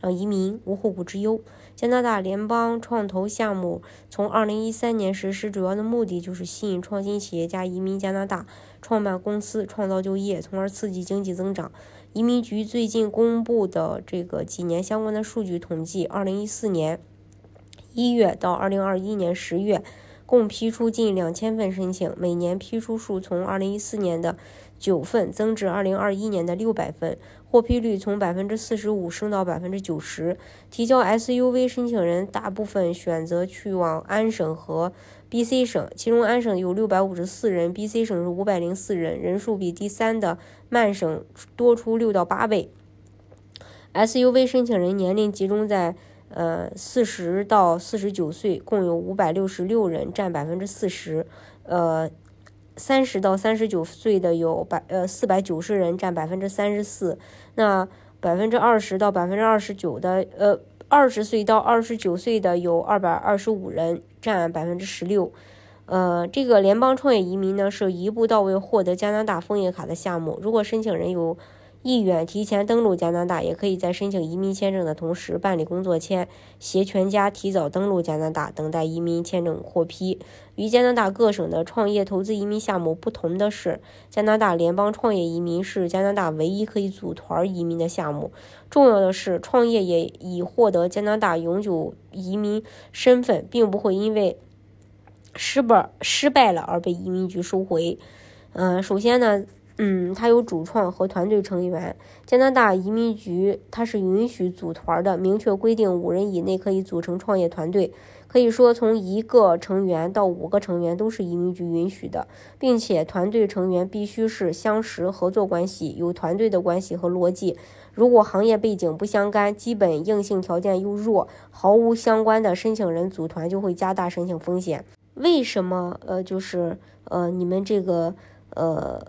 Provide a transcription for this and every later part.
让移民无后顾之忧。加拿大联邦创投项目从二零一三年实施，主要的目的就是吸引创新企业家移民加拿大，创办公司，创造就业，从而刺激经济增长。移民局最近公布的这个几年相关的数据统计，二零一四年一月到二零二一年十月。共批出近两千份申请，每年批出数从二零一四年的九份增至二零二一年的六百份，获批率从百分之四十五升到百分之九十。提交 SUV 申请人大部分选择去往安省和 BC 省，其中安省有六百五十四人，BC 省是五百零四人，人数比第三的曼省多出六到八倍。SUV 申请人年龄集中在。呃，四十到四十九岁共有五百六十六人，占百分之四十。呃，三十到三十九岁的有百呃四百九十人，占百分之三十四。那百分之二十到百分之二十九的呃二十岁到二十九岁的有二百二十五人，占百分之十六。呃，这个联邦创业移民呢，是一步到位获得加拿大枫叶卡的项目。如果申请人有意愿提前登陆加拿大，也可以在申请移民签证的同时办理工作签，携全家提早登陆加拿大，等待移民签证获批。与加拿大各省的创业投资移民项目不同的是，加拿大联邦创业移民是加拿大唯一可以组团移民的项目。重要的是，创业也已获得加拿大永久移民身份，并不会因为失败失败了而被移民局收回。嗯，首先呢。嗯，他有主创和团队成员。加拿大移民局它是允许组团的，明确规定五人以内可以组成创业团队。可以说，从一个成员到五个成员都是移民局允许的，并且团队成员必须是相识合作关系，有团队的关系和逻辑。如果行业背景不相干，基本硬性条件又弱，毫无相关的申请人组团就会加大申请风险。为什么？呃，就是呃，你们这个呃。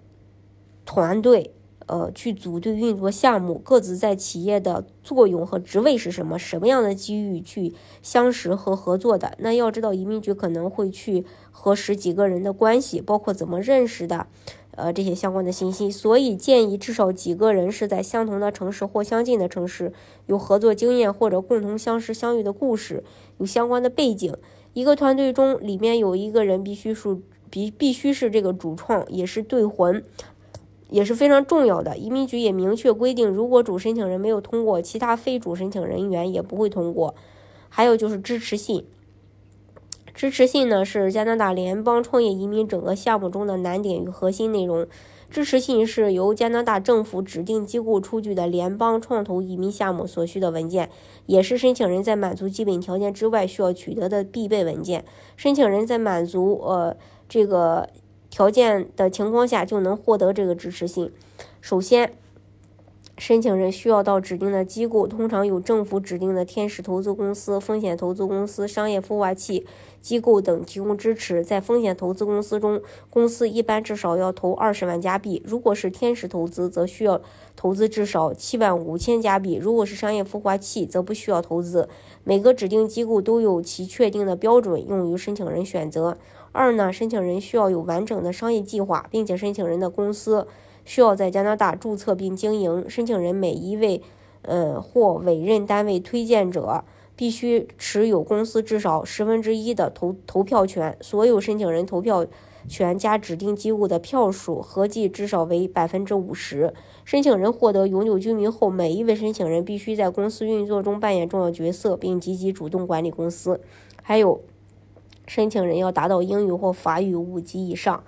团队，呃，去组队运作项目，各自在企业的作用和职位是什么？什么样的机遇去相识和合作的？那要知道，移民局可能会去核实几个人的关系，包括怎么认识的，呃，这些相关的信息。所以建议至少几个人是在相同的城市或相近的城市，有合作经验或者共同相识相遇的故事，有相关的背景。一个团队中里面有一个人必须是必必须是这个主创，也是队魂。也是非常重要的。移民局也明确规定，如果主申请人没有通过，其他非主申请人员也不会通过。还有就是支持信，支持信呢是加拿大联邦创业移民整个项目中的难点与核心内容。支持信是由加拿大政府指定机构出具的联邦创投移民项目所需的文件，也是申请人在满足基本条件之外需要取得的必备文件。申请人在满足呃这个。条件的情况下就能获得这个支持信。首先，申请人需要到指定的机构，通常有政府指定的天使投资公司、风险投资公司、商业孵化器机构等提供支持。在风险投资公司中，公司一般至少要投二十万加币；如果是天使投资，则需要投资至少七万五千加币；如果是商业孵化器，则不需要投资。每个指定机构都有其确定的标准，用于申请人选择。二呢，申请人需要有完整的商业计划，并且申请人的公司需要在加拿大注册并经营。申请人每一位，呃，或委任单位推荐者必须持有公司至少十分之一的投投票权。所有申请人投票权加指定机构的票数合计至少为百分之五十。申请人获得永久居民后，每一位申请人必须在公司运作中扮演重要角色，并积极主动管理公司。还有。申请人要达到英语或法语五级以上，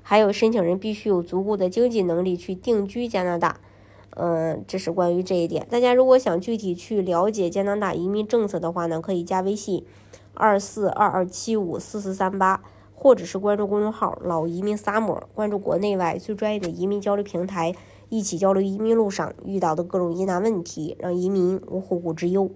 还有申请人必须有足够的经济能力去定居加拿大。嗯，这是关于这一点。大家如果想具体去了解加拿大移民政策的话呢，可以加微信二四二二七五四四三八，或者是关注公众号“老移民 summer”，关注国内外最专业的移民交流平台，一起交流移民路上遇到的各种疑难问题，让移民无后顾之忧。